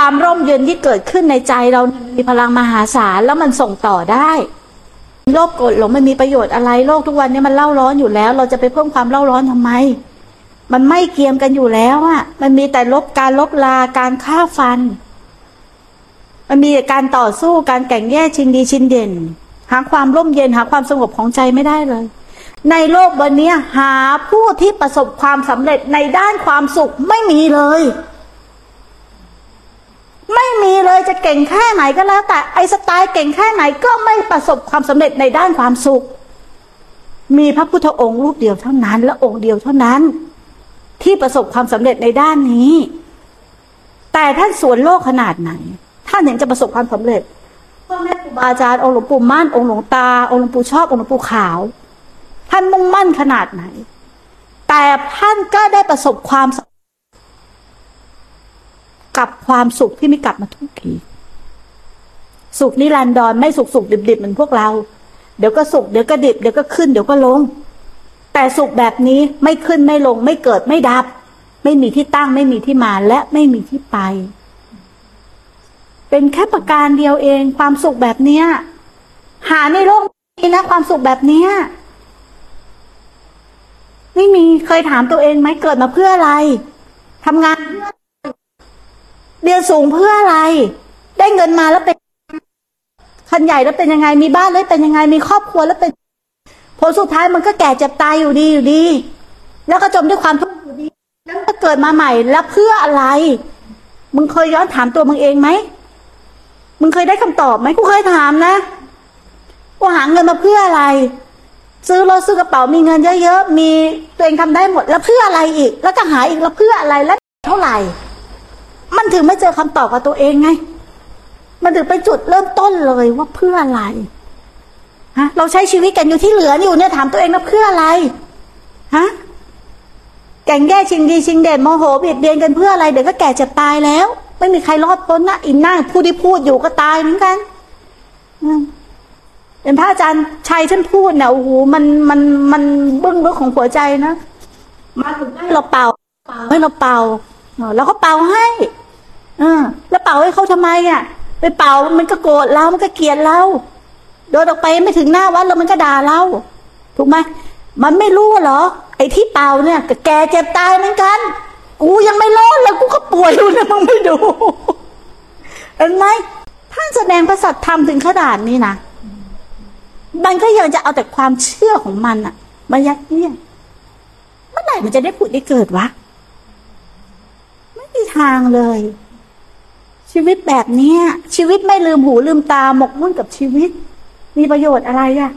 ความร่มเย็นที่เกิดขึ้นในใจเรามีพลังมหาศาลแล้วมันส่งต่อได้โลภโกรธหลงมันมีประโยชน์อะไรโลกทุกวันนี้มันเล่าร้อนอยู่แล้ว เราจะไปเพิ่มความเล่าร้อนทำไม มันไม่เกียมกันอยู่แล้วอะมันมีแต่ลบการลบลาการฆ่าฟัน มันมีแต่การต่อสู้การแข่งแย่งชิงดีชิงเด่น หาความร่มเย็นหาความสงบของใจไม่ได้เลย ในโลกวันนี้หาผู้ที่ประสบความสำเร็จในด้านความสุขไม่มีเลย ไม่มีเลยจะเก่งแค่ไหนก็แล้ว แต่ไอสไตล์เก่งแค่ไหนก็ไม่ประสบความสำเร็จในด้านความสุข มีพระพุทธองค์รูปเดียวเท่านั้น และองค์เดียวเท่านั้น ที่ประสบความสำเร็จในด้านนี้ แต่ท่านสวนโลกขนาดไหน ท่านเห็นจะประสบความสำเร็จพ่อแม่ครูบาอาจารย์องค์หลวงปู่มั่นองค์หลวงตา องค์หลวงปู่ชอบองค์หลวงปู่ขาว ท่านมุ่งมั่นขนาดไหน แต่ท่านก็ได้ประสบความสำเร็จ กับความสุขที่ไม่กลับมาทุกทีสุขนิรันดรไม่สุขสุขดิบดิบเหมือนพวกเรา เดี๋ยวก็สุขเดี๋ยวก็ดิบเดี๋ยวก็ขึ้นเดี๋ยวก็ลง แต่สุขแบบนี้ไม่ขึ้นไม่ลง ไม่เกิดไม่ดับ ไม่มีที่ตั้งไม่มีที่มาและไม่มีที่ไป เป็นแค่ประการเดียวเองความสุขแบบเนี้ย หาในโลกนี้นะความสุขแบบเนี้ยไม่มีเคยถามตัวเองไหมเกิดมาเพื่ออะไรทำงานเพื่อ เรียนสูงเพื่ออะไร ได้เงินมาแล้วเป็นคันใหญ่แล้วเป็นยังไง มีบ้านแล้วเป็นยังไง มีครอบครัวแล้วเป็น ผลสุดท้ายมันก็แก่เจ็บตายอยู่ดีอยู่ดี แล้วก็จมด้วยความทุกข์อยู่ดี แล้วก็เกิดมาใหม่แล้วเพื่ออะไร มึงเคยย้อนถามตัวมึงเองไหม มึงเคยได้คำตอบไหมกูเคยถามนะว่หาเงินมาเพื่ออะไร ซื้อรถซื้อกระเป๋ามีเงินเยอะๆ มีตัวเองทำได้หมด แล้วเพื่ออะไรอีก แล้วจะหาอีกแล้วเพื่ออะไรแล้วเท่าไหร่ มันถึงไม่เจอคำตอบกับตัวเองไง มันถึงเป็นจุดเริ่มต้นเลยว่าเพื่ออะไรฮะเราใช้ชีวิตกันอยู่ที่เหลืออยู่เนี่ยถามตัวเองนะเพื่ออะไรฮะแก่งแย่ชิงดีชิงเด่นโมโหเบียดเบียนกันเพื่ออะไร เดี๋ยวก็แก่เจะตายแล้ว ไม่มีใครรอดพ้นนะอินหน้าผู้ที่พูดอยู่ก็ตายเหมือนกันเป็นพระอาจารย์ชัยท่านพูดเนี่ยโอ้โหมันมันมันเบื้องลึกของหัวใจนะมาถึงให้เราเป่าเป่าให้เราเป่าแล้วก็เป่าให้ ออแล้วเป่าให้เขาทำไมอะ ไปเป่ามันก็โกรธเรา มันก็เกลียดเราโดนออกไปไม่ถึงหน้าวัดแล้วมันก็ด่าเราถูกไหมมันไม่รู้เหรอ ไอ้ที่เป่าเนี่ยก็แกเจ็บตายเหมือนกัน กูยังไม่รอดเลยกูก็ป่วยอยู่นี่ยมึงไม่ดูเห็นไหมท่านแสดงพระสัทธรรมถึงขนาดนี้นะมันก็ยังจะเอาแต่ความเชื่อของมันอะมายัดเยียดเมื่อไหร่มันจะได้ผุดได้เกิดวะ ไม่มีทางเลย ชีวิตแบบเนี้ย ชีวิตไม่ลืมหูลืมตาหมกมุ่นกับชีวิต มีประโยชน์อะไรอะ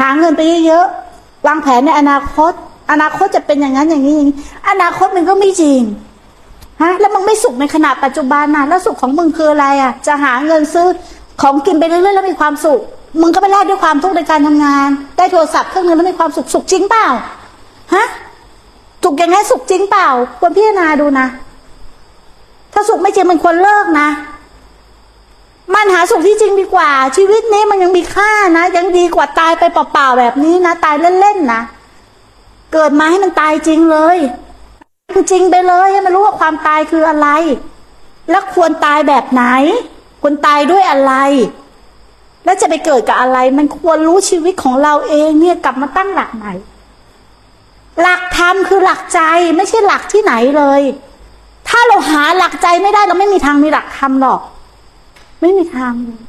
หาเงินไปเยอะๆวางแผนในอนาคต อนาคตจะเป็นอย่างนั้นอย่างนี้อย่างนี้อนาคตมันก็ไม่จริงฮะแล้วมึงไม่สุขในขณะปัจจุบันนะแล้วสุขของมึงคืออะไรอะ จะหาเงินซื้อของกินไปเรื่อยๆแล้วมีความสุข มึงก็ไปแลกด้วยความทุกข์ในการทำงาน ได้โทรศัพท์เครื่องนึงแล้วมีความสุขสุขจริงเปล่าฮะสุขยังไงสุขจริงเปล่าควรพิจารณาดูนะาสุขไม่จริงมันควรเลิกนะ มันหาสุขที่จริงดีกว่า ชีวิตนี้มันยังมีค่านะ ยังดีกว่าตายไปเปล่าๆแบบนี้นะตายเล่นๆนะเกิดมาให้มันตายจริงเลยจริงไปเลยให้มันรู้ว่าความตายคืออะไร และควรตายแบบไหน ควรตายด้วยอะไร แล้วจะไปเกิดกับอะไร มันควรรู้ชีวิตของเราเองเนี่ยกลับมาตั้งหลักใหม่หลักธรรมคือหลักใจไม่ใช่หลักที่ไหนเลย ถ้าเราหาหลักใจไม่ได้เราไม่มีทางมีหลักธรรมหรอก ไม่มีทางเลย